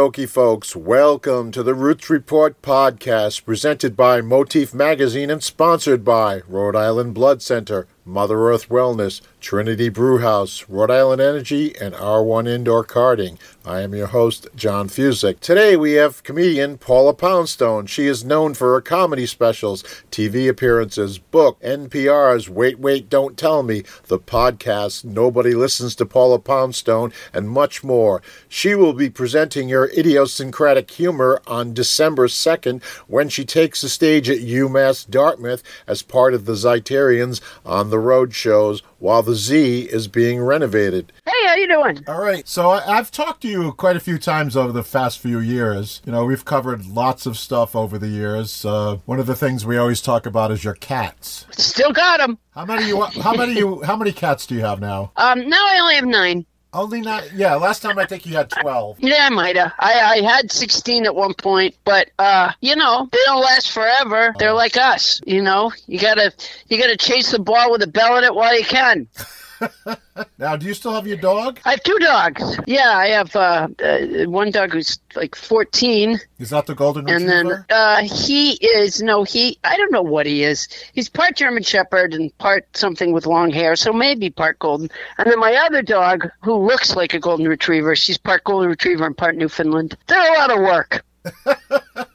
Okie dokie, folks. Welcome to the Roots Report podcast presented by Motif Magazine and sponsored by Rhode Island Blood Center, Mother Earth Wellness, Trinity Brewhouse, Rhode Island Energy, and R1 Indoor Karting. I am your host, John Fuzek. Today we have comedian Paula Poundstone. She is known for her comedy specials, TV appearances, book, NPR's Wait, Wait, Don't Tell Me, the podcast Nobody Listens to Paula Poundstone, and much more. She will be presenting her idiosyncratic humor on December 2nd when she takes the stage at UMass Dartmouth as part of the Zeiterion's on the road shows while the Z is being renovated. Hey, how you doing? All right. So I, I've talked to you quite a few times over the past few years. You know, we've covered lots of stuff over the years. Uh, one of the things we always talk about is your cats. Still got them. How many you? How many you? How many cats do you have now? Um, now I only have nine. Only not, Yeah. Last time I think you had twelve. Yeah, I might have. I, I had 16 at one point, but uh, you know, they don't last forever. They're like us, you know. You gotta you gotta chase the ball with a bell in it while you can. Now, do you still have your dog? I have two dogs. Yeah, I have uh, uh one dog who's like 14, Is that the golden retriever? and then uh, he is no, he I don't know what he is. He's part German Shepherd and part something with long hair, so maybe part golden. And then my other dog, who looks like a golden retriever, she's part golden retriever and part Newfoundland. They're a lot of work.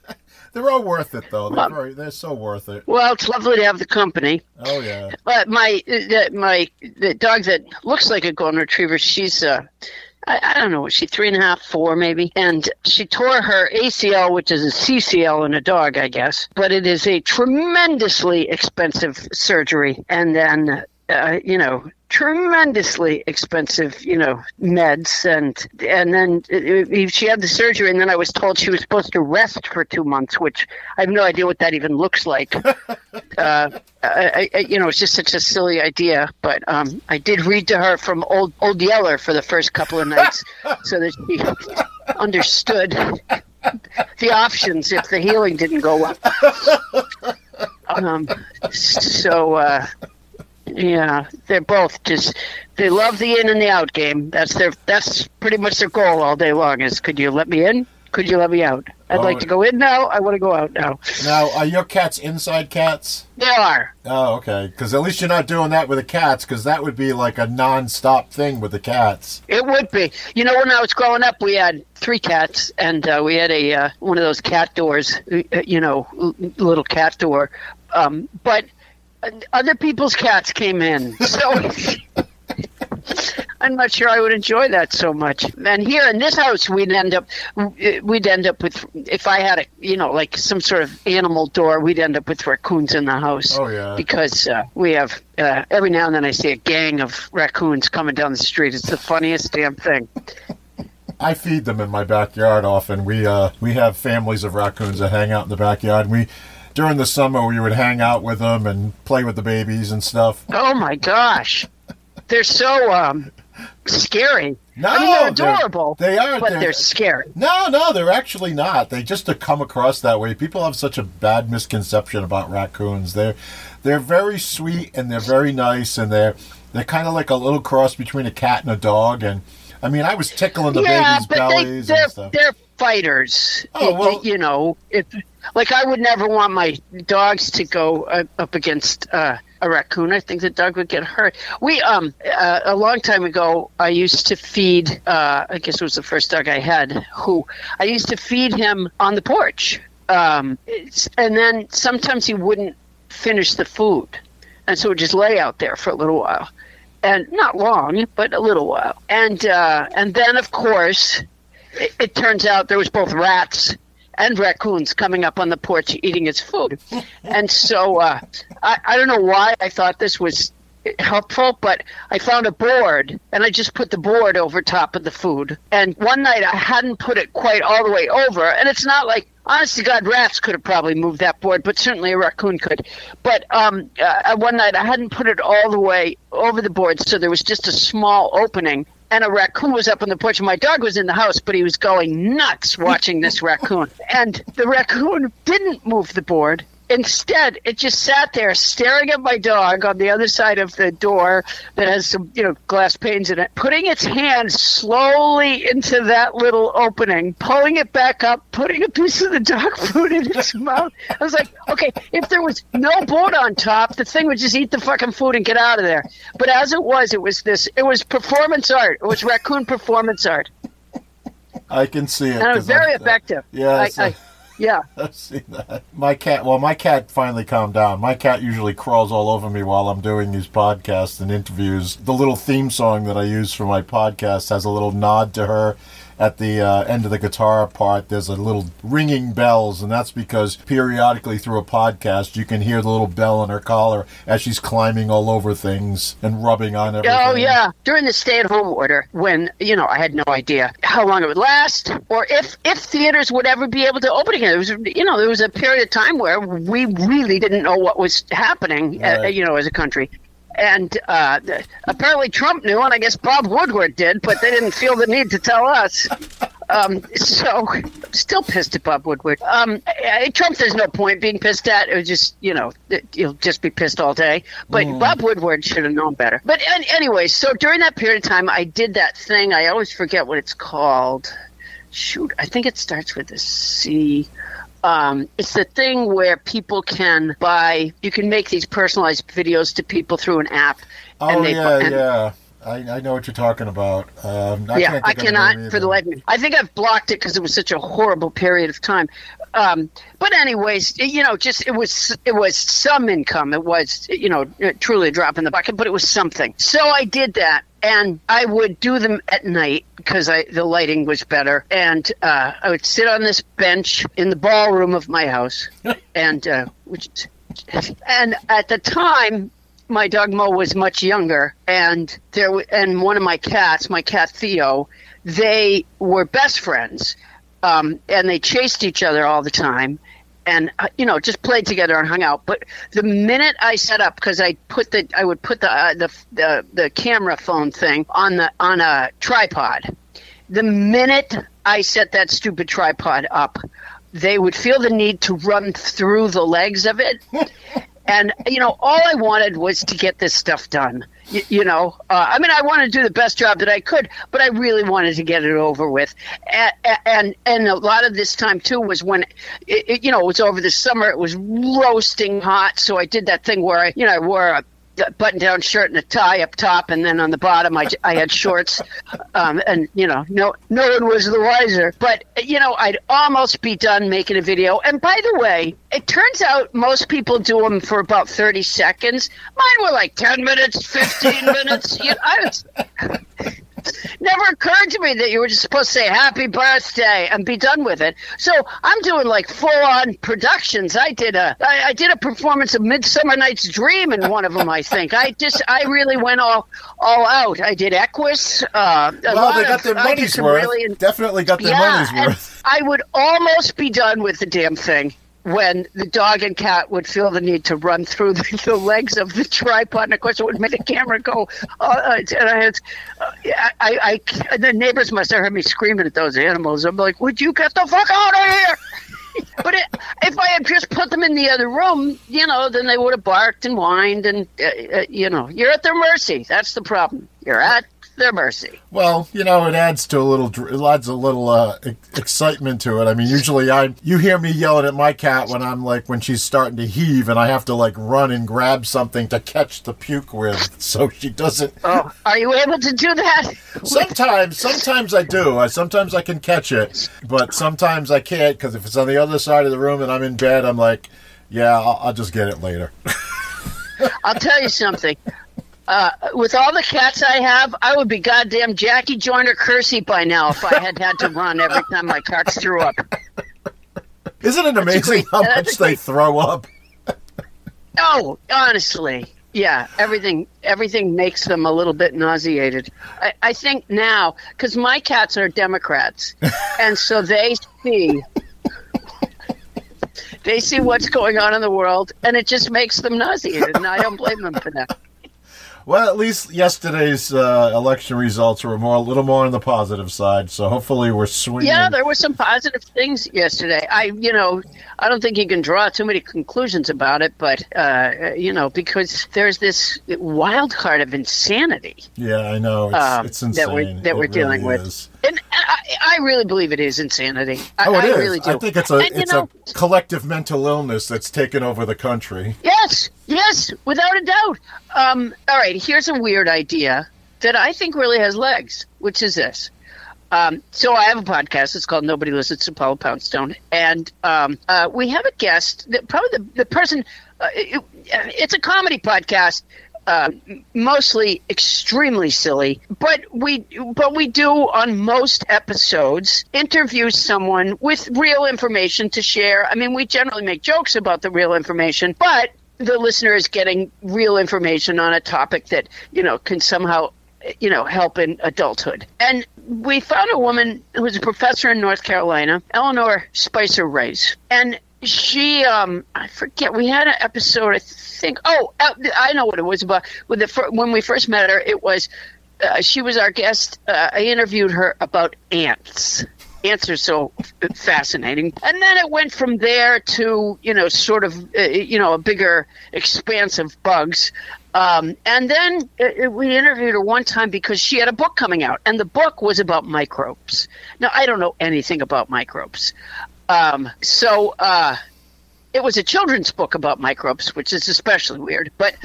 They're all worth it, though. They're, very, they're so worth it. Well, it's lovely to have the company. Oh yeah. But my uh, my the dog that looks like a golden retriever, she's uh, I, I don't know, is she three and a half, four maybe, and she tore her ACL, which is a CCL in a dog, I guess. But it is a tremendously expensive surgery, and then uh, you know tremendously expensive you know meds and and then uh, uh, she had the surgery and then i was told she was supposed to rest for two months which i have no idea what that even looks like uh, I, I, you know, it's just such a silly idea. But um, I did read to her from Old Old Yeller for the first couple of nights, so that she understood the options if the healing didn't go well. Um, so uh, yeah, they're both just they love the in and the out game. That's their that's pretty much their goal all day long. Is could you let me in? Could you let me out? I'd Oh, like to go in now. I want to go out now. Now, are your cats inside cats? They are. Oh, okay. Because at least you're not doing that with the cats, because that would be like a non-stop thing with the cats. It would be. You know, when I was growing up, we had three cats, and uh, we had a uh, one of those cat doors. uh, You know, little cat door. Um, but other people's cats came in, so I'm not sure I would enjoy that so much. And here in this house, we'd end up we'd end up with if I had a you know like some sort of animal door, we'd end up with raccoons in the house Oh yeah. because uh, we have uh, every now and then I see a gang of raccoons coming down the street. It's the funniest damn thing. I feed them in my backyard often. We uh we have families of raccoons that hang out in the backyard. We during the summer we would hang out with them and play with the babies and stuff. Oh my gosh, they're so um, scary. No, I mean they're they're- adorable. they are, but they're- they're, scary. No, no, they're actually not. They just to come across that way. People have such a bad misconception about raccoons. They're they're very sweet and they're very nice and they're they're kind of like a little cross between a cat and a dog. And I mean, I was tickling the yeah, babies' but they, bellies they're and stuff. they're fighters. Oh, well- you know, if like I would never want my dogs to go uh, up against uh, a raccoon. I think the dog would get hurt. We um uh, a long time ago, I used to feed. Uh, I guess it was the first dog I had. Who I used to feed him on the porch. Um, and then sometimes he wouldn't finish the food, and so it would just lay out there for a little while and not long, but a little while. And uh, and then of course, it, it turns out there was both rats and raccoons coming up on the porch eating its food. and so uh, I, I don't know why I thought this was helpful, but I found a board and I just put the board over top of the food. And one night I hadn't put it quite all the way over, and it's not like honest to God, rats could have probably moved that board, but certainly a raccoon could. But um, uh, one night I hadn't put it all the way over the board, so there was just a small opening. And a raccoon was up on the porch. My dog was in the house, but he was going nuts watching this raccoon. And the raccoon didn't move the board. Instead, it just sat there staring at my dog on the other side of the door that has some, you know, glass panes in it, putting its hand slowly into that little opening, pulling it back up, putting a piece of the dog food in its mouth. I was like, okay, if there was no board on top, the thing would just eat the fucking food and get out of there. But as it was, it was this, it was performance art. It was raccoon performance art. I can see it. And it was very I'm- effective. Yeah, I, I, yeah. I've seen that. My cat, well, my cat finally calmed down. My cat usually crawls all over me while I'm doing these podcasts and interviews. The little theme song that I use for my podcast has a little nod to her. At the uh, end of the guitar part, there's a little ringing bells, and that's because periodically through a podcast, you can hear the little bell on her collar as she's climbing all over things and rubbing on everything. Oh yeah, during the stay-at-home order, when you know I had no idea how long it would last, or if if theaters would ever be able to open again. It was you know there was a period of time where we really didn't know what was happening, uh, you know, as a country. And uh, apparently Trump knew, and I guess Bob Woodward did, but they didn't feel the need to tell us. Um, so, still pissed at Bob Woodward. Um, eh, Trump, there's no point being pissed at. It was just, you know, you'll just be pissed all day. But Bob Woodward should have known better. But an anyway, so during that period of time, I did that thing. I always forget what it's called. Shoot, I think it starts with a C. Um, it's the thing where people can buy. You can make these personalized videos to people through an app. Oh they, yeah, and- yeah. I, I know what you're talking about. Um, I yeah, can't I think of the cannot for the life of me. I think I've blocked it because it was such a horrible period of time. Um, but anyways, you know, just it was it was some income. It was you know truly a drop in the bucket, but it was something. So I did that, and I would do them at night because I the lighting was better, and uh, I would sit on this bench in the ballroom of my house, and uh, which and at the time my dog Mo was much younger, and there and one of my cats, my cat Theo, they were best friends, um, and they chased each other all the time, and uh, you know just played together and hung out. But the minute I set up, because I put the I would put the, uh, the the the camera phone thing on the on a tripod. The minute I set that stupid tripod up, they would feel the need to run through the legs of it. And you know, all I wanted was to get this stuff done. You, you know, uh, I mean, I wanted to do the best job that I could, but I really wanted to get it over with. And and, and a lot of this time too was when, it, it, you know, it was over the summer. It was roasting hot, so I did that thing where I, you know, I wore a button-down shirt and a tie up top, and then on the bottom I, I had shorts, um, and you know, no no one was the wiser. But you know, I'd almost be done making a video. And by the way, it turns out most people do them for about thirty seconds. Mine were like ten minutes, fifteen minutes. You know, I was, never occurred to me that you were just supposed to say happy birthday and be done with it. So I'm doing like full on productions. I did a I, I did a performance of Midsummer Night's Dream in one of them. I think I just I really went all all out. I did Equus. Uh, Well, they got of- their money's worth. really- Definitely got their yeah, money's worth. I would almost be done with the damn thing when the dog and cat would feel the need to run through the, the legs of the tripod. And of course, it would make the camera go. Uh, and I had, uh, I, I, the neighbors must have heard me screaming at those animals. I'm like, would you get the fuck out of here? but it, if I had just put them in the other room, you know, then they would have barked and whined, and uh, uh, you know, you're at their mercy. That's the problem. You're at their mercy. Well, you know, it adds to a little, it adds a little uh, excitement to it. I mean, usually I, you hear me yelling at my cat when I'm like, when she's starting to heave, and I have to like run and grab something to catch the puke with, so she doesn't. Oh, are you able to do that? Sometimes, sometimes I do. I sometimes I can catch it, but sometimes I can't because if it's on the other side of the room and I'm in bed, I'm like, yeah, I'll, I'll just get it later. I'll tell you something. Uh, with all the cats I have, I would be goddamn Jackie Joyner Kersee by now if I had had to run every time my cats threw up. Isn't it amazing great- how much they great- throw up? Oh, honestly, yeah, everything everything makes them a little bit nauseated. I, I think now because my cats are Democrats, and so they see they see what's going on in the world, and it just makes them nauseated, and I don't blame them for that. Well, at least yesterday's uh, election results were more a little more on the positive side. So hopefully we're swinging. Yeah, there were some positive things yesterday. I, you know, I don't think you can draw too many conclusions about it, but uh, you know, because there's this wild card of insanity. Yeah, I know. It's, um, it's insane. that we're that It we're dealing really with, is. and I, I really believe it is insanity. I, Oh, it I is. really do. I think it's a And, you it's know, a collective mental illness that's taken over the country. Yes, yes, without a doubt. Um, all right, here's a weird idea that I think really has legs, which is this. Um, so I have a podcast. It's called Nobody Listens to Paula Poundstone, and um, uh, we have a guest. That probably the, the person. Uh, it, it's a comedy podcast. Uh, mostly extremely silly, but we but we do on most episodes interview someone with real information to share. I mean, we generally make jokes about the real information, but the listener is getting real information on a topic that you know can somehow you know help in adulthood. And we found a woman who was a professor in North Carolina, Eleanor Spicer Rice, and she um I forget we had an episode I think oh uh, I know what it was about. With the when we first met her it was uh, she was our guest uh, I interviewed her about ants are so fascinating and then it went from there to you know sort of uh, you know a bigger expanse of bugs um, and then uh, we interviewed her one time because she had a book coming out, and the book was about microbes. Now, I don't know anything about microbes. Um, so uh, it was a children's book about microbes, which is especially weird. But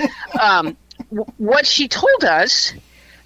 um, w- what she told us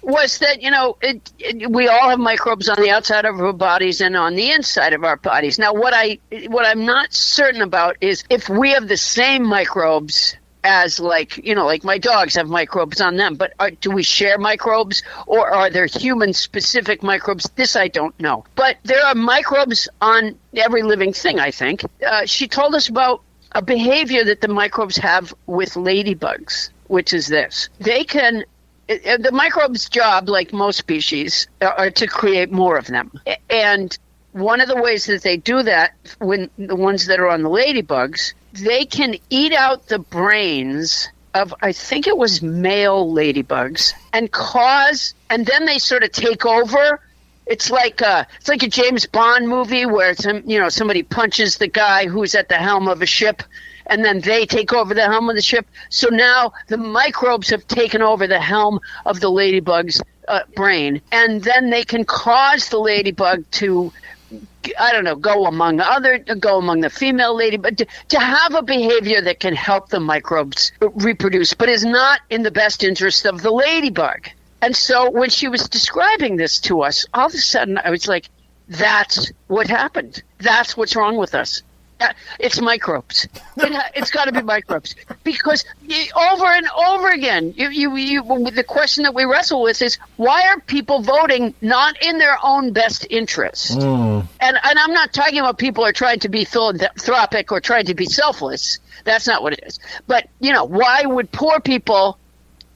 was that you know it, it, we all have microbes on the outside of our bodies and on the inside of our bodies. Now, what I what I'm not certain about is if we have the same microbes as like you know like my dogs have microbes on them but are, do we share microbes or are there human specific microbes? This i don't know. But there are microbes on every living thing i think. Uh, she told us about a behavior that the microbes have with ladybugs which is this. They can uh, the microbes job like most species are, are to create more of them and one of the ways that they do that when the ones that are on the ladybugs they can eat out the brains of I think it was male ladybugs and cause and then they sort of take over. It's like a, it's like a James Bond movie where you know somebody punches the guy who's at the helm of a ship and then they take over the helm of the ship. So now the microbes have taken over the helm of the ladybug's uh, brain and then they can cause the ladybug to I don't know, go among other, go among the female lady, but to, to have a behavior that can help the microbes reproduce, but is not in the best interest of the ladybug. And so when she was describing this to us, all of a sudden I was like, that's what happened. That's what's wrong with us. It's microbes. It, it's got to be microbes because over and over again, you, you, you, the question that we wrestle with is why are people voting not in their own best interest? Hmm. And and I'm not talking about people are trying to be philanthropic or trying to be selfless. That's not what it is. But you know, why would poor people?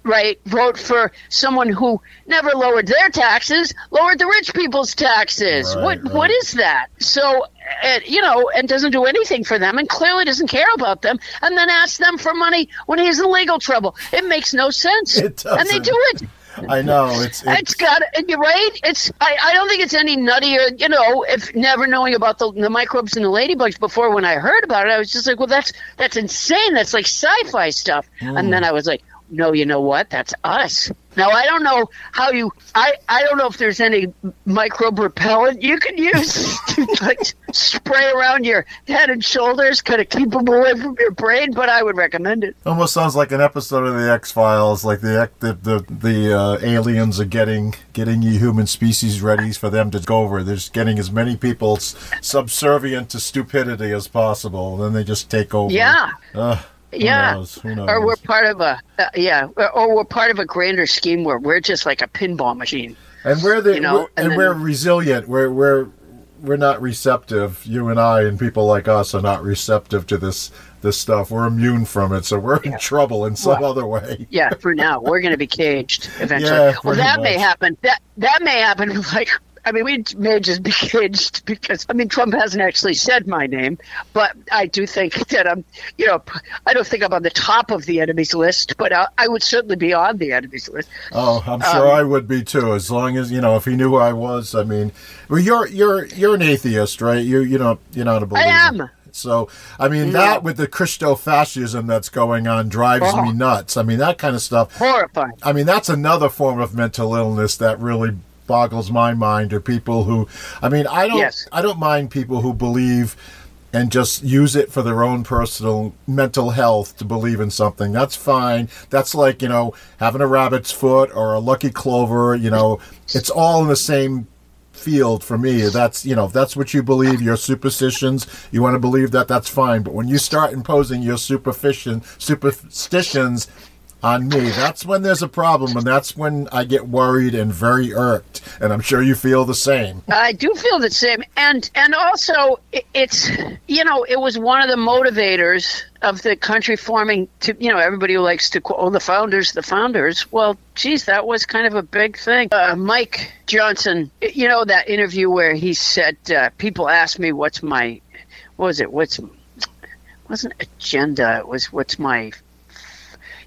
Right, vote for someone who never lowered their taxes, lowered the rich people's taxes. Right, what right. what is that? So, uh, you know, and doesn't do anything for them, and clearly doesn't care about them, and then asks them for money when he's in legal trouble. It makes no sense. It and they do it. I know it's It's it's got you're right. It's I, I don't think it's any nuttier, you know, if never knowing about the, the microbes and the ladybugs before when I heard about it, I was just like, well that's that's insane. That's like sci-fi stuff. And then I was like, no, you know what? That's us. Now I don't know how you I I don't know if there's any microbe repellent you can use to like spray around your head and shoulders, kind of keep them away from your brain, but I would recommend it. almost sounds like an episode of the X Files. Like the the the, the uh, aliens are getting getting the human species ready for them to go over. They're just getting as many people subservient to stupidity as possible. Then they just take over. Yeah. Who yeah. knows? Who knows? Or we're part of a uh, yeah, or, we're part of a grander scheme where we're just like a pinball machine. and we're the you know, we're, and and, then- we're resilient. We're we're we're not receptive. You and I and people like us are not receptive to this this stuff. We're immune from it, so we're in trouble in some Well, other way. Yeah, for now we're going to be caged eventually. Yeah, well, that may happen. That that may happen. Like I mean, we may just be caged because I mean, Trump hasn't actually said my name, but I do think that I'm, you know, I don't think I'm on the top of the enemies list, but I, I would certainly be on the enemies list. Oh, I'm sure um, I would be too. As long as you know, if he knew who I was, I mean, well, you're you're you're an atheist, right? You you know you're not a believer. I am. So, I mean, no. that with the Christo-fascism that's going on drives oh. me nuts. I mean, that kind of stuff. Horrifying. I mean, that's another form of mental illness that really boggles my mind. Are people who, I mean, I don't, yes. I don't mind people who believe and just use it for their own personal mental health to believe in something. That's fine. That's like, you know, having a rabbit's foot or a lucky clover, you know, it's all in the same field for me. That's you know, if that's what you believe, your superstitions, you want to believe that, that's fine. But when you start imposing your superstition superstitions on me, that's when there's a problem, and that's when I get worried and very irked. And I'm sure you feel the same. I do feel the same, and and also it's you know it was one of the motivators of the country forming to you know everybody who likes to oh, the founders the founders well geez that was kind of a big thing uh, mike johnson you know that interview where he said uh, people ask me what's my what was it what's wasn't agenda it was what's my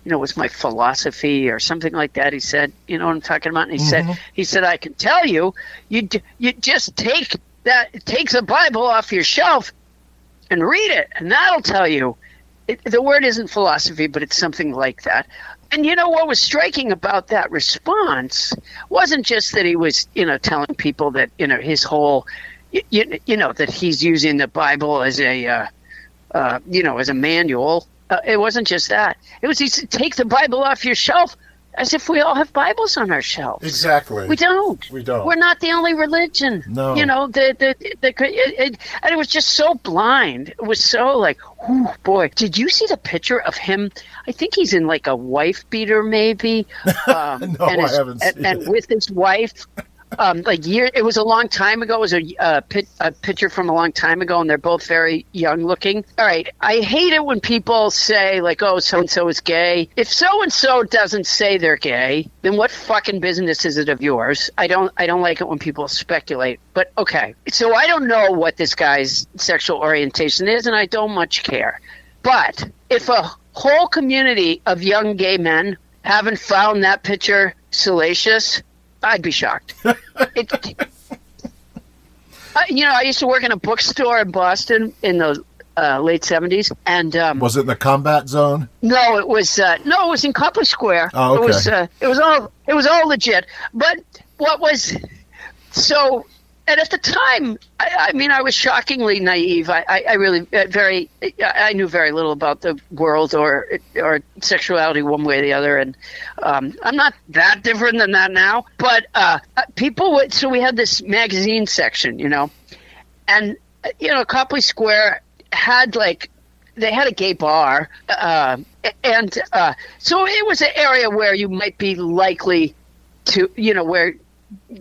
you know, was my philosophy or something like that. He said, you know what I'm talking about? And he mm-hmm. said, he said, I can tell you, you you just take that, take the Bible off your shelf and read it, and that'll tell you it, the word isn't philosophy, but it's something like that. And you know what was striking about that response wasn't just that he was, you know, telling people that you know his whole, you, you know, that he's using the Bible as a, uh, uh, you know, as a manual. Uh, it wasn't just that. It was he said, take the Bible off your shelf as if we all have Bibles on our shelves. Exactly. We don't. We don't. We're not the only religion. No. You know, the the, the it, it, and it was just so blind. It was so like, oh boy. Did you see the picture of him? I think he's in like a wife beater, maybe. Um, no, and his, I haven't and, and with his wife, um, like year. It was a long time ago. It was a, pit, a picture from a long time ago, and they're both very young looking. All right, I hate it when people say like, "Oh, so and so is gay." If so and so doesn't say they're gay, then what fucking business is it of yours? I don't. I don't like it when people speculate. But okay, so I don't know what this guy's sexual orientation is, and I don't much care. But if a whole community of young gay men haven't found that picture salacious, I'd be shocked. it, uh, you know, I used to work in a bookstore in Boston in the uh, late seventies, and um, was it in the combat zone? No, it was uh, no, it was in Copley Square. Oh, okay. It was uh, it was all it was all legit. But what was so and at the time, I, I, mean, I was shockingly naive. I, I, I, really uh, very, I knew very little about the world or or sexuality one way or the other, and um, I'm not that different than that now. But uh, people would, so we had this magazine section, you know, and you know, Copley Square had like they had a gay bar, uh, and uh, so it was an area where you might be likely to, you know, where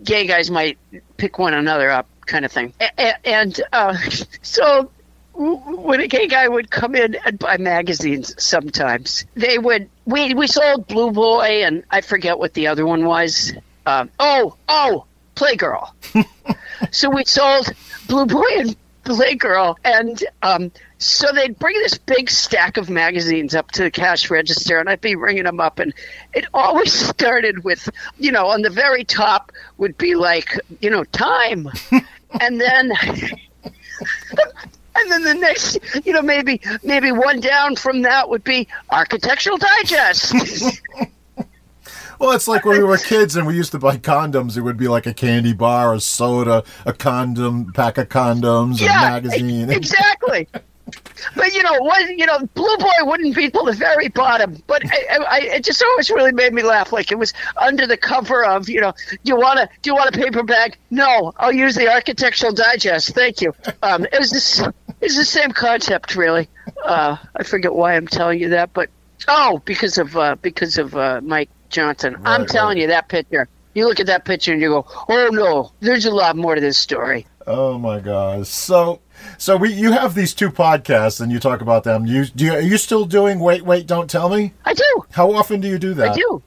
gay guys might pick one another up, kind of thing. And uh, so when a gay guy would come in and buy magazines, sometimes they would. We we sold Blue Boy and I forget what the other one was. Um, oh oh, Playgirl. so we sold Blue Boy and Playgirl, and um, so they'd bring this big stack of magazines up to the cash register, and I'd be ringing them up, and it always started with, you know, on the very top would be like, you know, time, and then. and then the next, you know, maybe maybe one down from that would be Architectural Digest. Well, it's like when we were kids and we used to buy condoms. It would be like a candy bar, a soda, a condom, pack of condoms, yeah, a magazine. Exactly. but you know what? You know, Blue Boy wouldn't be till the very bottom. But I, I, it just always really made me laugh. Like it was under the cover of, you know, do you want to do you want a paper bag? No, I'll use the Architectural Digest. Thank you. Um, it was this. It's the same concept, really. Uh, I forget why I'm telling you that, but oh, because of uh, because of uh, Mike Johnson. Right, I'm telling right. you that picture. You look at that picture and you go, "Oh no, there's a lot more to this story." Oh my gosh! So, so we you have these two podcasts and you talk about them. You do you, are you still doing? Wait, wait, don't tell me. I do. How often do you do that? I do.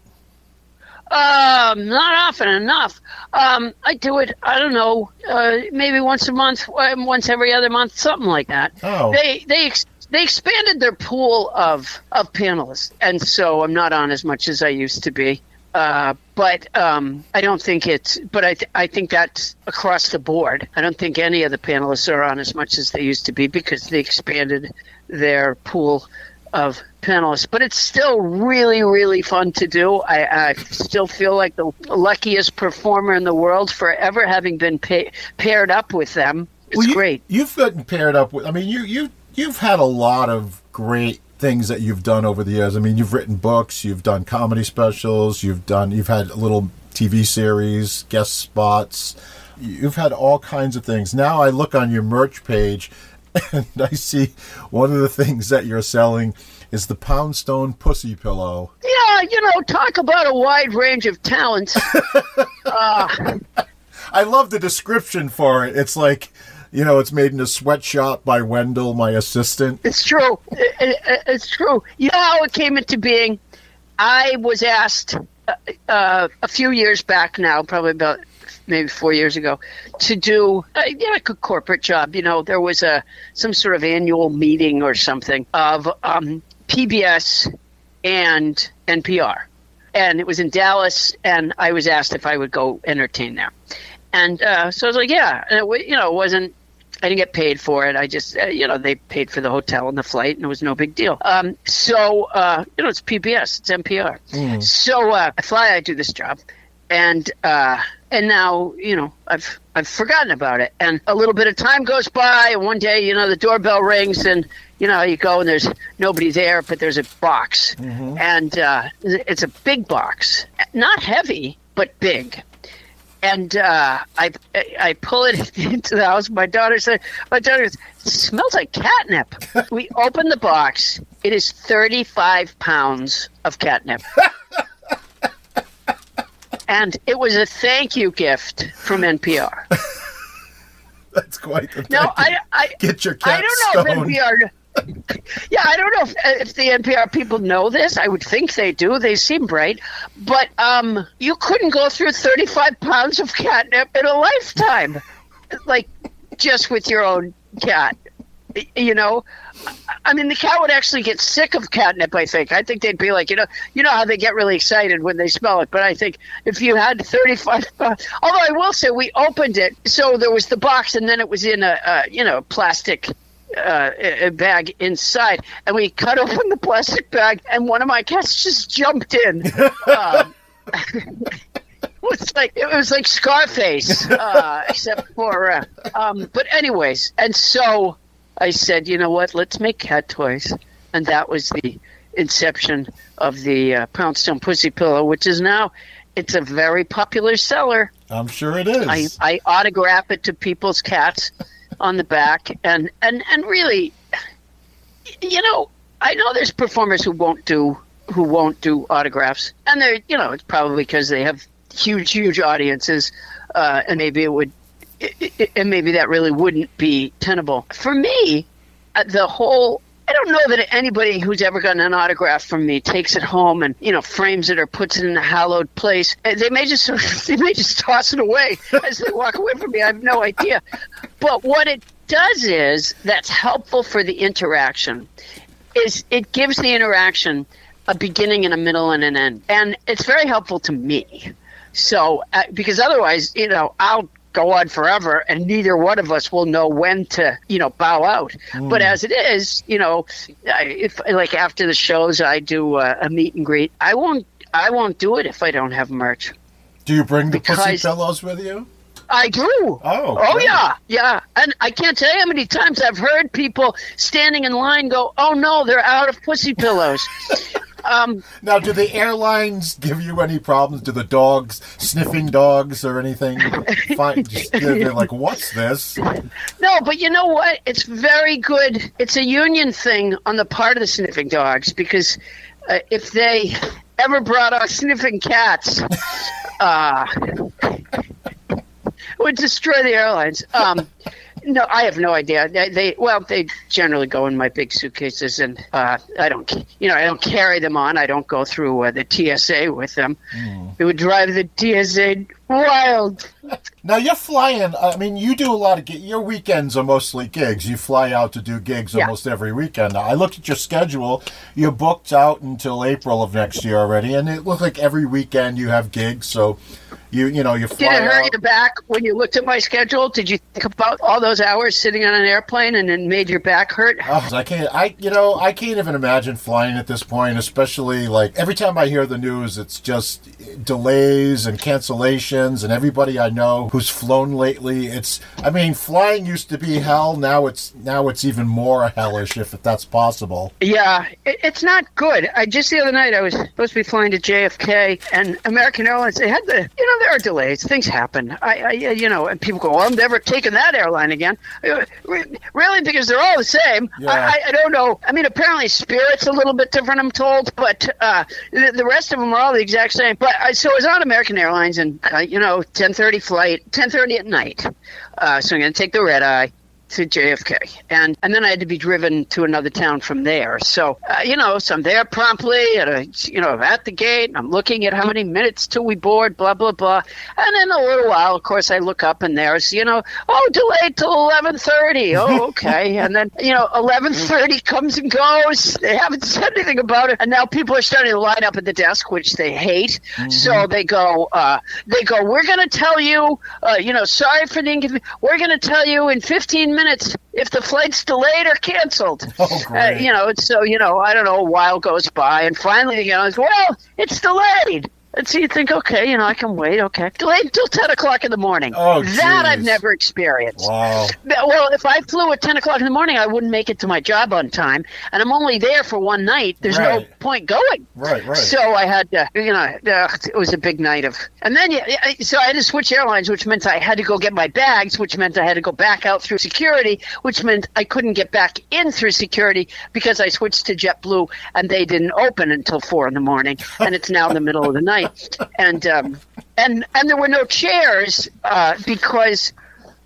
Um, not often enough. Um, I do it. I don't know, uh, maybe once a month, um, once every other month, something like that. Oh. They they ex- they expanded their pool of of panelists, and so I'm not on as much as I used to be. Uh, but um, I don't think it's. But I th- I think that's across the board. I don't think any of the panelists are on as much as they used to be because they expanded their pool of panelists. But it's still really really fun to do. I, I still feel like the luckiest performer in the world for ever having been pa- paired up with them. It's Well, you, great. You've gotten paired up with. I mean, you you you've had a lot of great things that you've done over the years. I mean, you've written books, you've done comedy specials, you've done you've had little TV series, guest spots. You've had all kinds of things. Now I look on your merch page and I see one of the things that you're selling is the Poundstone Pussy Pillow. Yeah, you know, talk about a wide range of talents. uh, I love the description for it. It's like, you know, it's made in a sweatshop by Wendell, my assistant. it's true. It- it- it's true. You know how it came into being? I was asked uh, uh, a few years back now, probably about maybe four years ago, to do uh, like a corporate job. You know, there was a some sort of annual meeting or something of um, PBS and NPR, and it was in Dallas, and I was asked if I would go entertain there, and uh, so I was like, yeah, and it, you know, it wasn't. I didn't get paid for it. I just, uh, you know, they paid for the hotel and the flight, and it was no big deal. Um, so, uh, you know, it's PBS, it's NPR. So uh, I fly, I do this job, and uh, and now, you know, I've I've forgotten about it. And a little bit of time goes by, and one day, you know, the doorbell rings, and you know, you go and there's nobody there, but there's a box, and uh, it's a big box, not heavy, but big and uh, I I pull it into the house. My daughter said, "My daughter goes, it smells like catnip." we open the box. It is thirty five pounds of catnip. And it was a thank you gift from NPR. That's quite the No. I, I, Get your I cat don't know stoned. if NPR. Yeah, I don't know if, if the NPR people know this. I would think they do. They seem bright, but um, you couldn't go through thirty-five pounds of catnip in a lifetime, like just with your own cat. You know, I mean, the cat would actually get sick of catnip. I think. I think they'd be like, you know, you know how they get really excited when they smell it. But I think if you had thirty-five, pounds, although I will say we opened it, so there was the box, and then it was in a, a you know plastic uh, bag inside, and we cut open the plastic bag, and one of my cats just jumped in. Um, it was like it was like Scarface, uh, except for. Uh, um, but anyways, and so I said, you know what? Let's make cat toys, and that was the inception of the uh, Poundstone Pussy Pillow, which is now. It's a very popular seller. I'm sure it is. I, I autograph it to people's cats on the back and and and really you know i know there's performers who won't do who won't do autographs and they're you know it's probably because they have huge huge audiences uh, and maybe it would i- i- and maybe that really wouldn't be tenable. For me uh, the whole I don't know that anybody who's ever gotten an autograph from me takes it home and you know frames it or puts it in a hallowed place. They may just they may just toss it away as they walk away from me. I have no idea. But what it does is that's helpful for the interaction. Is it gives the interaction a beginning and a middle and an end, and it's very helpful to me. So uh, because otherwise, you know, I'll go on forever and neither one of us will know when to you know bow out but as it is you know if like after the shows i do uh, a meet and greet i won't i won't do it if i don't have merch Do you bring the pussy because- pillows with you? I do. Oh, oh great. yeah, yeah. And I can't tell you how many times I've heard people standing in line go, "Oh no, they're out of pussy pillows." um, Now, do the airlines give you any problems? Do the dogs, sniffing dogs or anything, find, just, they're, like, what's this? no, but you know what? It's very good. It's a union thing on the part of the sniffing dogs because uh, if they ever brought out sniffing cats, uh, would destroy the airlines. Um, no, I have no idea. They, they well, they generally go in my big suitcases, and uh, I don't, you know, I don't carry them on. I don't go through uh, the TSA with them. Mm. It would drive the TSA wild. Now you're flying. I mean, you do a lot of. Your weekends are mostly gigs. You fly out to do gigs Yeah. almost every weekend. Now, I looked at your schedule. You're booked out until April of next year already, and it looks like every weekend you have gigs. So, you you know you Did it hurt out. your back when you looked at my schedule? Did you think about all those hours sitting on an airplane and it made your back hurt? Oh, I can't. I you know I can't even imagine flying at this point. Especially like every time I hear the news, it's just delays and cancellations, and everybody I know who's flown lately. It's. I mean, flying used to be hell. Now it's now it's even more hellish if that's possible. Yeah, it, it's not good. I just the other night I was supposed to be flying to JFK and American Airlines. They had the, you know, there are delays. Things happen. I, I you know, and people go, well, I'm never taking that airline again. Uh, Really, because they're all the same. Yeah. I, I, don't know. I mean, apparently Spirit's a little bit different. I'm told, but uh, the, the rest of them are all the exact same. But I, so I was on American Airlines, and uh, you know, 10:30 flight, 10:30 at night. Uh, so I'm going to take the red eye to JFK, and and then I had to be driven to another town from there. So uh, you know, so I'm there promptly at a you know at the gate. I'm looking at how many minutes till we board, blah blah blah, and in a little while, of course, I look up and there's you know, oh delayed till 11:30. Oh okay, and then you know 11:30 comes and goes. They haven't said anything about it, and now people are starting to line up at the desk, which they hate. So they go, uh, they go, we're going to tell you, uh, you know, sorry for the inconvenience. We're going to tell you in 15 minutes if the flight's delayed or canceled. Oh, Uh, you know, it's so you know, I don't know. A while goes by, and finally, you know, it's well, it's delayed. And so you think, okay, you know, I can wait. Okay, delayed until 10 o'clock in the morning. Oh, that I've never experienced. Wow. Well, if I flew at 10 o'clock in the morning, I wouldn't make it to my job on time. And I'm only there for one night. There's no point going. Right. Right. So I had to, you know, uh, it was a big night of, and then yeah, so I had to switch airlines, which meant I had to go get my bags, which meant I had to go back out through security, which meant I couldn't get back in through security because I switched to JetBlue and they didn't open until four in the morning, and it's now the middle of the night, and um, and and there were no chairs uh, because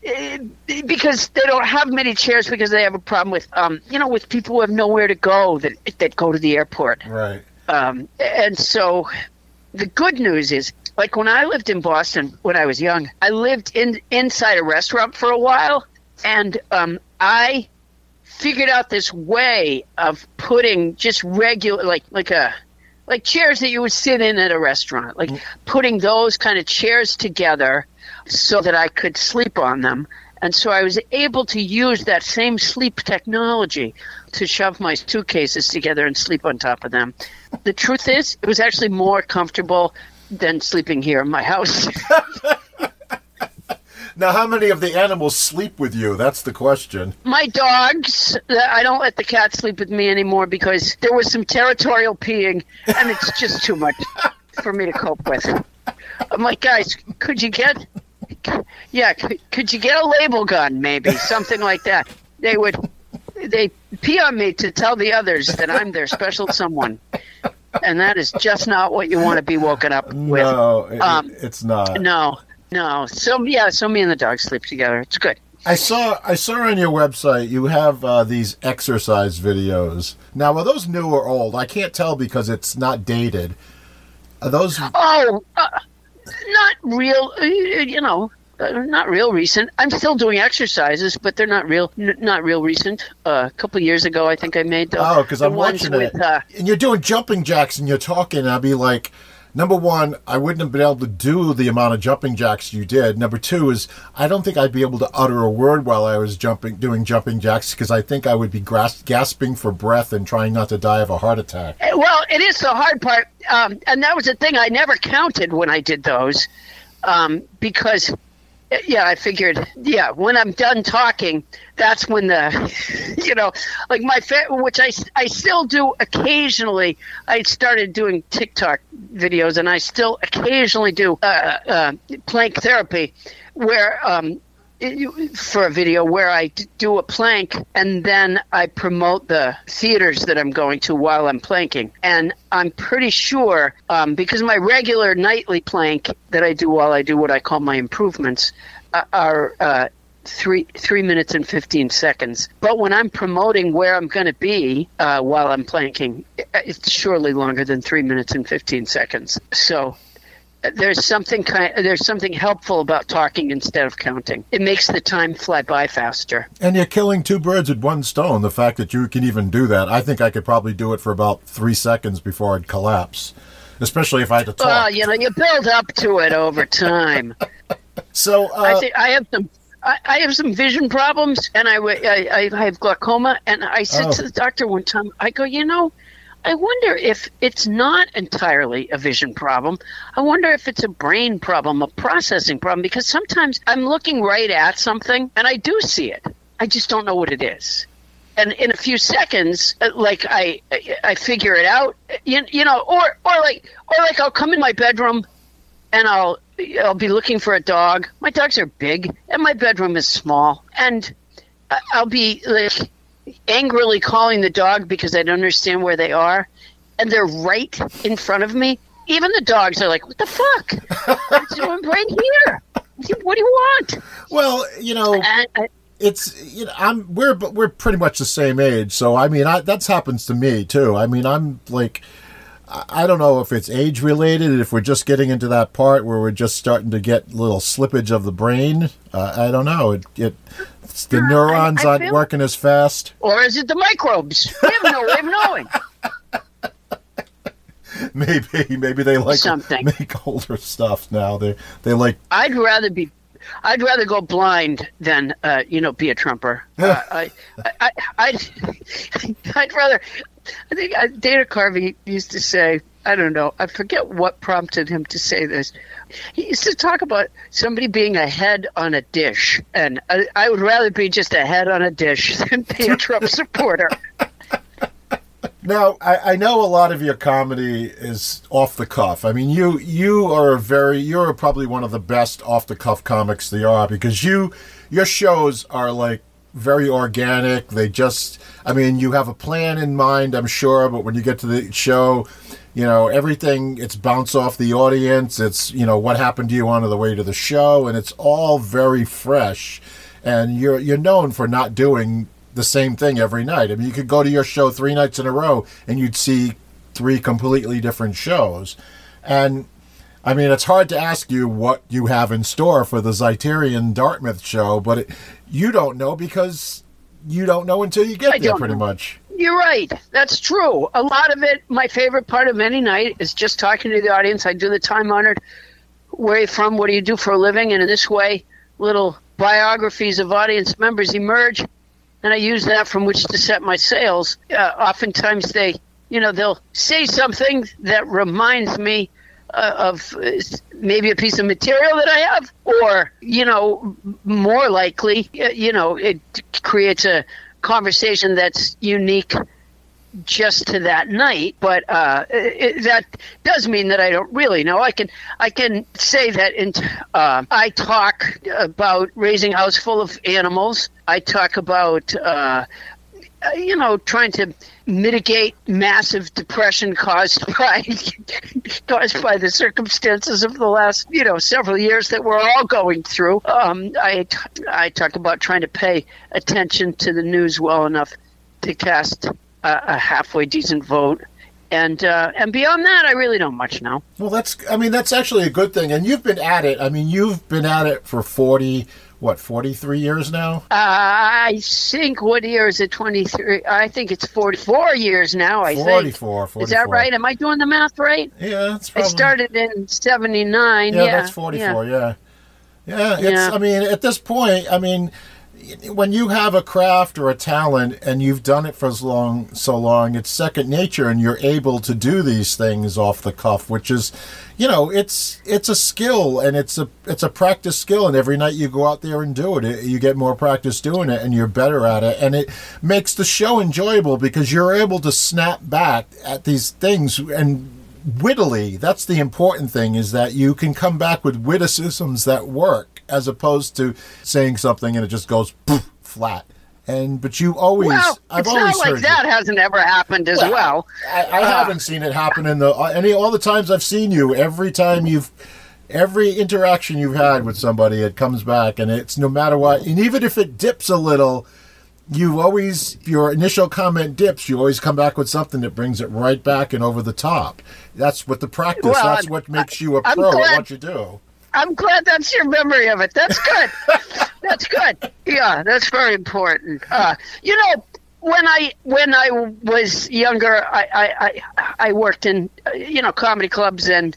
eh, because they don't have many chairs because they have a problem with um you know with people who have nowhere to go that that go to the airport right. um and so the good news is like when I lived in Boston when I was young I lived in inside a restaurant for a while and um I figured out this way of putting just regular like like a like chairs that you would sit in at a restaurant like mm. putting those kind of chairs together so that I could sleep on them. And so I was able to use that same sleep technology to shove my suitcases together and sleep on top of them. The truth is, it was actually more comfortable than sleeping here in my house. Now, how many of the animals sleep with you? That's the question. my dogs, I don't let the cat sleep with me anymore because there was some territorial peeing and it's just too much for me to cope with. I'm like, guys, could you get, yeah, could, could you get a label gun, maybe something like that? They would, they pee on me to tell the others that I'm their special someone, and that is just not what you want to be woken up with. No, it- Um, it's not. No, no. So yeah, so me and the dog sleep together. It's good. I saw I saw on your website you have uh, these exercise videos. Now, are those new or old? I can't tell because it's not dated. Are those Oh, uh, not real. uh, You know, uh, not real recent. I'm still doing exercises, but they're not real. N- not real recent. Uh, a couple years ago, I think I made the, Oh, because I'm watching with, it, Uh, and you're doing jumping jacks, and you're talking, and I'll be like, number one, I wouldn't have been able to do the amount of jumping jacks you did. Number two is, I don't think I'd be able to utter a word while I was jumping, doing jumping jacks, because I think I would be gras- gasping for breath and trying not to die of a heart attack. well, it is the hard part, um, and that was the thing. I never counted when I did those um, because. Yeah, I figured. Yeah, when I'm done talking, that's when the, you know, like my fa- which I I still do occasionally. I started doing TikTok videos, and I still occasionally do uh, uh, plank therapy, where um, for a video where I do a plank and then I promote the theaters that I'm going to while I'm planking. And I'm pretty sure um, because my regular nightly plank that I do while I do what I call my improvements uh, are uh, three three minutes and fifteen seconds. But when I'm promoting where I'm going to be uh, while I'm planking, it's surely longer than three minutes and fifteen seconds. So there's something kind there's something helpful about talking instead of counting. It makes the time fly by faster. And you're killing two birds with one stone. The fact that you can even do that, I think I could probably do it for about three seconds before I'd collapse. Especially if I had to talk. Well, you know, you build up to it over time. so uh, I think I have some I, I have some vision problems, and I, I, I have glaucoma. And I said Oh. to the doctor one time, I go, you know, I wonder if it's not entirely a vision problem. I wonder if it's a brain problem, a processing problem, because sometimes I'm looking right at something and I do see it. I just don't know what it is. And in a few seconds, uh, like I, I figure it out, you, you know, or, or like, or like I'll come in my bedroom and I'll I'll be looking for a dog. My dogs are big, and my bedroom is small, and I'll be like angrily calling the dog because I don't understand where they are, and they're right in front of me. Even the dogs are like, "What the fuck? I'm right here. What do you want?" well, you know, I, it's you know I'm we're we're pretty much the same age, so I mean I, that's happens to me too. I mean I'm like I I don't know if it's age related, if we're just getting into that part where we're just starting to get little slippage of the brain. Uh, I don't know. It, it it's the Yeah, I- neurons I aren't feel- working as fast. or is it the microbes? We have no way of knowing. Maybe maybe they like Something. make older stuff now. They they like I'd rather be, I'd rather go blind than uh, you know be a trumper. Uh, I, I, I'd, I'd rather. I think uh, Dana Carvey used to say, I don't know, I forget what prompted him to say this. He used to talk about somebody being a head on a dish, and I, I would rather be just a head on a dish than be a Trump supporter. Now, I, I know a lot of your comedy is off the cuff. I mean, you you are a very you're probably one of the best off the cuff comics there are because you your shows are like very organic. They just I mean, you have a plan in mind, I'm sure, but when you get to the show, you know, everything it's bounce off the audience. It's, you know, what happened to you on the way to the show and it's all very fresh. And you're you're known for not doing the same thing every night. I mean, you could go to your show three nights in a row and you'd see three completely different shows. And I mean, it's hard to ask you what you have in store for the Zeiterion Dartmouth show, but it, you don't know because you don't know until you get I there, pretty know. much. You're right. That's true. A lot of it, my favorite part of any night is just talking to the audience. I do the time honored, where are you from? What do you do for a living? And in this way, little biographies of audience members emerge, and I use that from which to set my sails. Uh, oftentimes, they, you know, they'll say something that reminds me of uh, maybe a piece of material that I have, or you know, more likely, you know, it creates a conversation that's unique just to that night. But uh, it, that does mean that I don't really know. I can I can say that in, uh, I talk about raising a house full of animals. I talk about. Uh, uh, you know, trying to mitigate massive depression caused by caused by the circumstances of the last, you know, several years that we're all going through. Um, I I talk about trying to pay attention to the news well enough to cast a, a halfway decent vote, and uh, and beyond that, I really don't much know. Well, that's I mean that's actually a good thing, and you've been at it. I mean, you've been at it for forty what forty three years now. I think what year is it? Twenty three. I think it's forty four years now. I think. 44, Is that right? Am I doing the math right? Yeah, that's I probably. started in '79. Yeah, Yeah, that's 44. yeah. Yeah. yeah. it's Yeah. I mean, at this point, I mean, when you have a craft or a talent and you've done it for as long so long, it's second nature and you're able to do these things off the cuff, which is, you know, it's it's a skill and it's a it's a practice skill. And every night you go out there and do it, you get more practice doing it and you're better at it. And it makes the show enjoyable because you're able to snap back at these things and wittily. That's the important thing is that you can come back with witticisms that work as opposed to saying something and it just goes poof, flat and but you always Well, i've it's always not like heard you- that hasn't ever happened as Well, well. I, I uh, haven't seen it happen in the uh, any all the times I've seen you. Every time you've every interaction you've had with somebody, it comes back, and it's no matter what, and even if it dips a little, you always your initial comment dips. You always come back with something that brings it right back and over the top. That's what the practice. Well, that's what makes you a I'm pro at what you do. I'm glad that's your memory of it. That's good. that's good. Yeah, that's very important. Uh, you know, when I when I was younger, I I, I, I worked in uh, you know comedy clubs and.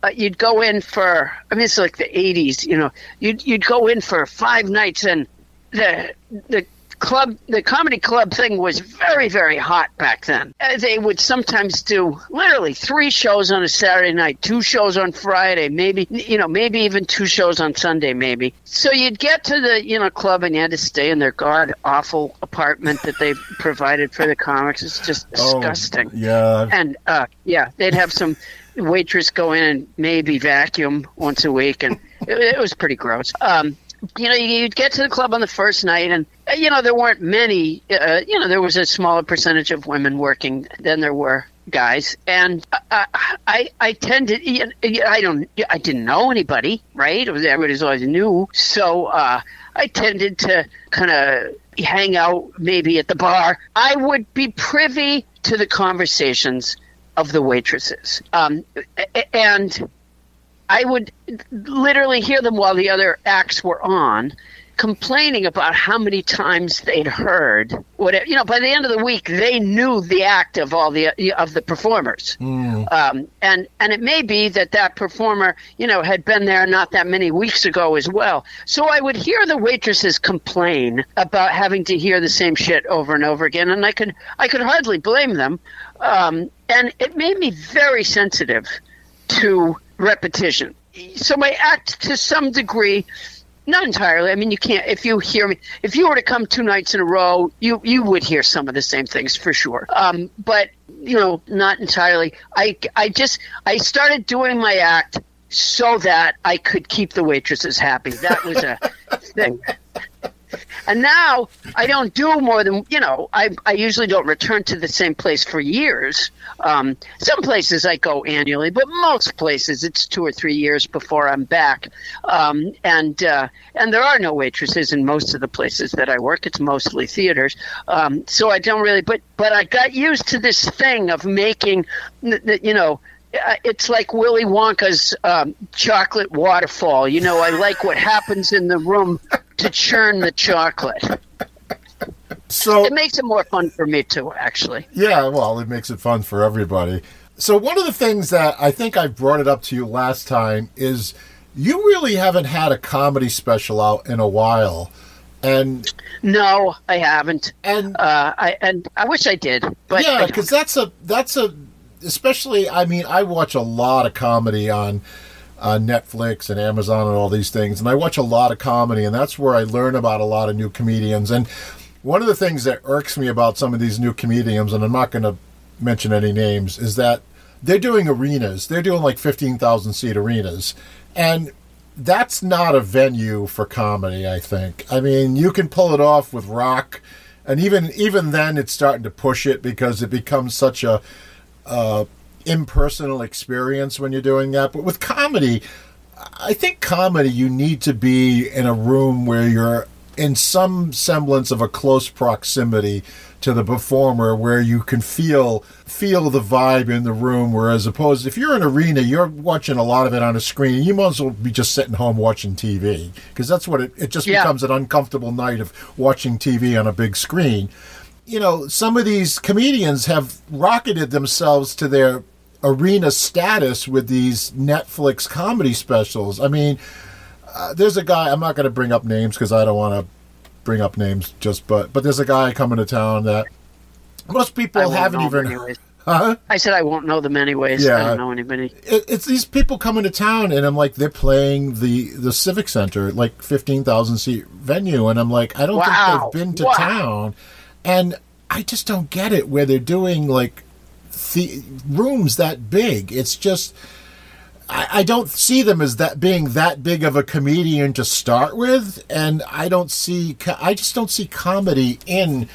Uh, you'd go in for I mean it's like the 80s you know you'd you'd go in for five nights and the the club the comedy club thing was very very hot back then Uh, they would sometimes do literally three shows on a saturday night two shows on friday maybe you know maybe even two shows on sunday maybe so you'd get to the you know club and you had to stay in their god awful apartment that they provided for the comics it's just disgusting. Oh, disgusting yeah. and uh, yeah, they'd have some waitress go in and maybe vacuum once a week, and it, it was pretty gross. Um, you know, you'd get to the club on the first night, and uh, you know there weren't many. Uh, you know, there was a smaller percentage of women working than there were guys, and I, I, I tended. I don't. I didn't know anybody, right? Was everybody's always new, so uh, I tended to kind of hang out maybe at the bar. I would be privy to the conversations of the waitresses, um, and I would literally hear them while the other acts were on, complaining about how many times they'd heard whatever. You know, by the end of the week, they knew the act of all the of the performers, um, and and it may be that that performer, you know, had been there not that many weeks ago as well. So I would hear the waitresses complain about having to hear the same shit over and over again, and I could I could hardly blame them, um, and it made me very sensitive to repetition. So my act to some degree, not entirely. I mean, you can't. If you hear me, if you were to come two nights in a row, you you would hear some of the same things for sure. Um, but you know, not entirely. I I just I started doing my act so that I could keep the waitresses happy. That was a thing. And now I don't do more than you know. I I usually don't return to the same place for years. Um, some places I go annually, but most places it's two or three years before I'm back. Um, and uh, and there are no waitresses in most of the places that I work. It's mostly theaters. Um, so I don't really. But but I got used to this thing of making, you know. uh, It's like Willy Wonka's um, chocolate waterfall. You know, I like what happens in the room to churn the chocolate. So It makes it more fun for me too, actually. Yeah, well, it makes it fun for everybody. So one of the things that I think I brought it up to you last time is you really haven't had a comedy special out in a while, and No, I haven't. and Uh, I and I wish I did, but yeah, because that's a that's a especially. I mean, I watch a lot of comedy on on Netflix and Amazon and all these things, and I watch a lot of comedy, and that's where I learn about a lot of new comedians. And one of the things that irks me about some of these new comedians, and I'm not going to mention any names, is that they're doing arenas. They're doing like fifteen thousand seat arenas, and that's not a venue for comedy. I think. I mean, you can pull it off with rock, and even even then, it's starting to push it because it becomes such a uh, impersonal experience when you're doing that. But with comedy, I think comedy you need to be in a room where you're in some semblance of a close proximity to the performer where you can feel feel the vibe in the room whereas opposed if you're in an arena you're watching a lot of it on a screen you might as well be just sitting home watching TV because that's what it, it just Yeah. becomes an uncomfortable night of watching TV on a big screen you know, some of these comedians have rocketed themselves to their arena status with these Netflix comedy specials. I mean, uh, there's a guy. I'm not going to bring up names because I don't want to bring up names. Just but but there's a guy coming to town that most people haven't even. Huh? I said I won't know them anyways. Yeah. I don't know anybody. it, it's these people coming to town and I'm like they're playing the the Civic Center like 15,000 seat venue and I'm like I don't Wow. think they've been to Wow. town and I just don't get it where they're doing like the rooms that big. It's just I, I don't see them as that being that big of a comedian to start with and I don't see I just don't see comedy in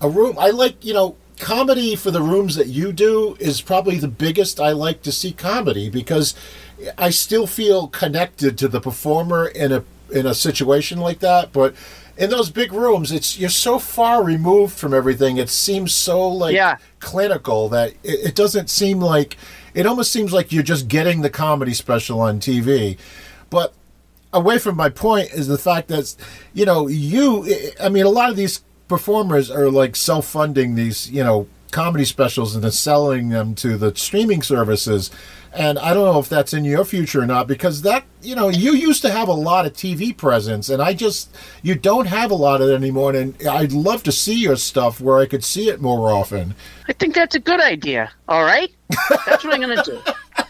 a room. I like you know comedy for the rooms that you do is probably the biggest I like to see comedy because I still feel connected to the performer in a in a situation like that, but in those big rooms, it's you're so far removed from everything. It seems so like Yeah. clinical that it, it doesn't seem like it almost seems like you're just getting the comedy special on TV. But away from my point is the fact that you know you i mean a lot of these performers are like self-funding these you know comedy specials and then selling them to the streaming services and i don't know if that's in your future or not because that you know you used to have a lot of tv presence and i just you don't have a lot of it anymore and i'd love to see your stuff where i could see it more often I think that's a good idea. All right, that's what I'm going to do.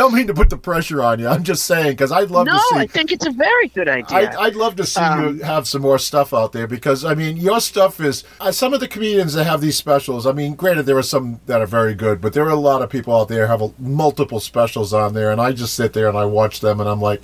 don't mean to put the pressure on you i'm just saying because i'd love No, to see No, I think it's a very good idea. I'd, I'd love to see Um, you have some more stuff out there because I mean your stuff is uh, some of the comedians that have these specials. I mean, granted there are some that are very good, but there are a lot of people out there have a, multiple specials on there, and I just sit there and I watch them, and I'm like,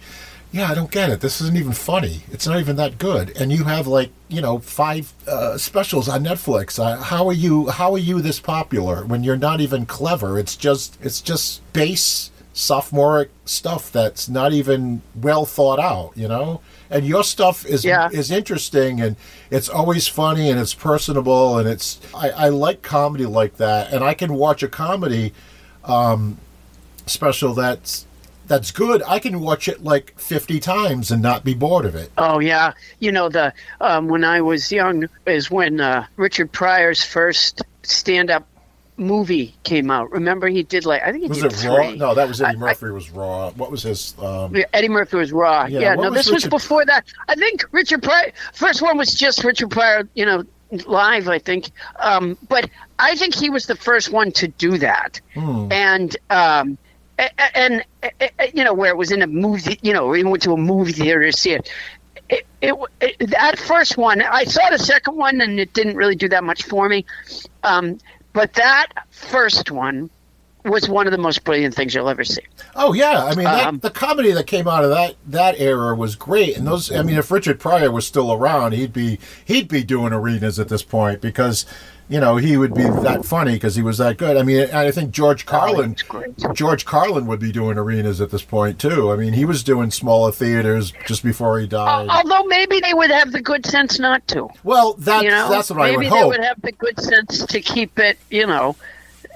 yeah, I don't get it. This isn't even funny. It's not even that good. And you have like you know five uh, specials on Netflix. Uh, how are you? How are you this popular when you're not even clever? It's just it's just base sophomoric stuff that's not even well thought out, you know. And your stuff is Yeah. is interesting and it's always funny and it's personable and it's I, I like comedy like that and I can watch a comedy um, special that's that's good. I can watch it like fifty times and not be bored of it. Oh yeah, you know the um, when I was young is when uh, Richard Pryor's first stand-up movie came out. Remember he did like I think he Was did it Raw? No, that was Eddie I- Murphy. was Raw. What was his? Um, Yeah, Eddie Murphy was raw. Yeah, Yeah, no, was this was before that. I think Richard Pryor. First one was just Richard Pryor, you know, live. I think, um, but I think he was the first one to do that, Hmm. and um, and, uh, you know where it was in a movie. You know, we went to a movie theater to see it. It, it, it that first one, I saw the second one, and it didn't really do that much for me. Um, but that first one was one of the most brilliant things you'll ever see. Oh yeah, I mean that, Um, the comedy that came out of that that era was great, and those. I mean, if Richard Pryor was still around, he'd be he'd be doing arenas at this point because, you know, he would be that funny because he was that good. I mean, and I think George Carlin. George Carlin would be doing arenas at this point too. I mean, he was doing smaller theaters just before he died. Although maybe they would have the good sense not to. well, that's You know, that's what I would hope. maybe they would have the good sense to keep it. You know,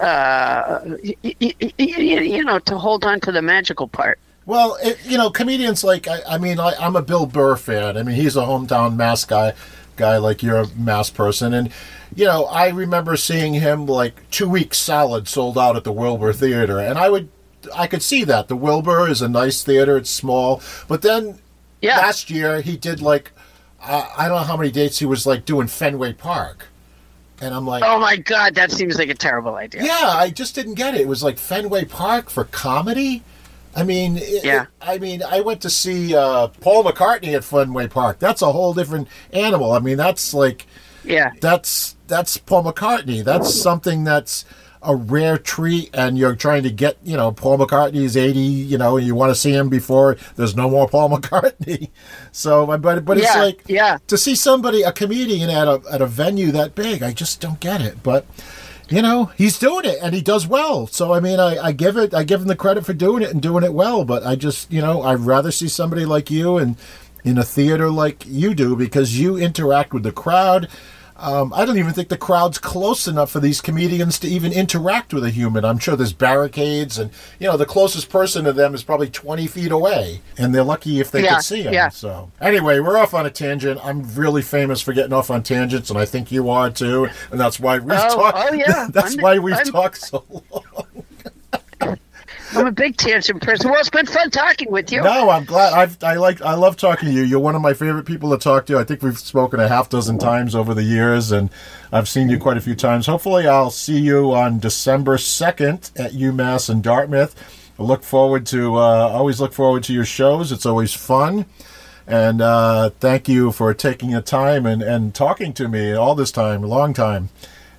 uh, y- y- y- you know, to hold on to the magical part. Well, it, you know, comedians like I, I mean, I, I'm a Bill Burr fan. I mean, he's a hometown mass guy, guy like you're a mass person, and you know, I remember seeing him like two weeks solid sold out at the Wilbur Theater, and I would, I could see that the Wilbur is a nice theater. It's small, but then Yeah. last year he did like uh, I don't know how many dates he was like doing Fenway Park, and I'm like. Oh my God, that seems like a terrible idea. Yeah, I just didn't get it. It was like Fenway Park for comedy. I mean, Yeah. it- I mean, I went to see uh, Paul McCartney at Fenway Park. That's a whole different animal. I mean, that's like Yeah. that's that's Paul McCartney. That's something that's a rare treat, and you're trying to get. You know, Paul McCartney is eighty. You know, and you want to see him before there's no more Paul McCartney. So, but but it's Yeah, like yeah. to see somebody a comedian at a at a venue that big. I just don't get it, but you know he's doing it and he does well. So i mean I, I give it i give him the credit for doing it and doing it well but i just you know i'd rather see somebody like you and in a theater like you do because you interact with the crowd um, I don't even think the crowd's close enough for these comedians to even interact with a human. I'm sure there's barricades, and you know the closest person to them is probably 20 feet away, and they're lucky if they Yeah, could see him. yeah. So anyway, we're off on a tangent. I'm really famous for getting off on tangents, and I think you are too. And that's why we've Oh, talked. oh, yeah. that's I'm- why we've I'm- talked so long. I'm a big tangent person. Well, it's been fun talking with you. No, I'm glad. I've, I like. I love talking to you. You're one of my favorite people to talk to. I think we've spoken a half dozen times over the years, and I've seen you quite a few times. Hopefully, I'll see you on December second at UMass in Dartmouth. I look forward to. Uh, always look forward to your shows. It's always fun. And uh, thank you for taking the time and, and talking to me all this time, a long time.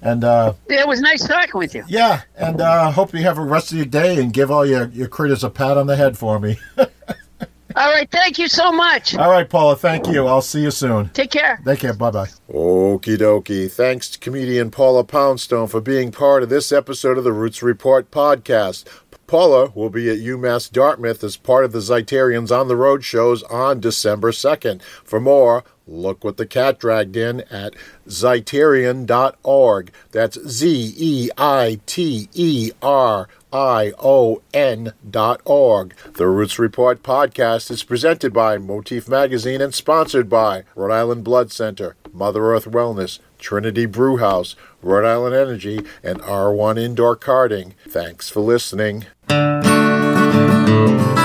And uh, It was nice talking with you. yeah, and uh, hope you have a rest of your day and give all your, your critters a pat on the head for me. All All right. Thank you so much. All right, Paula. Thank you. I'll see you soon. Take care. Take care. Bye bye. Okie dokie. Thanks to comedian Paula Poundstone for being part of this episode of the Roots Report podcast. Paula will be at UMass Dartmouth as part of the Zeiterion's on the Road shows on December 2nd. For more, look what the cat dragged in at zeiterion.org. That's Z E I T E R I O N dot org. The Roots Report podcast is presented by Motif Magazine and sponsored by Rhode Island Blood Center, Mother Earth Wellness, Trinity Brewhouse, Rhode Island Energy, and R1 Indoor Karting. Thanks for listening. Música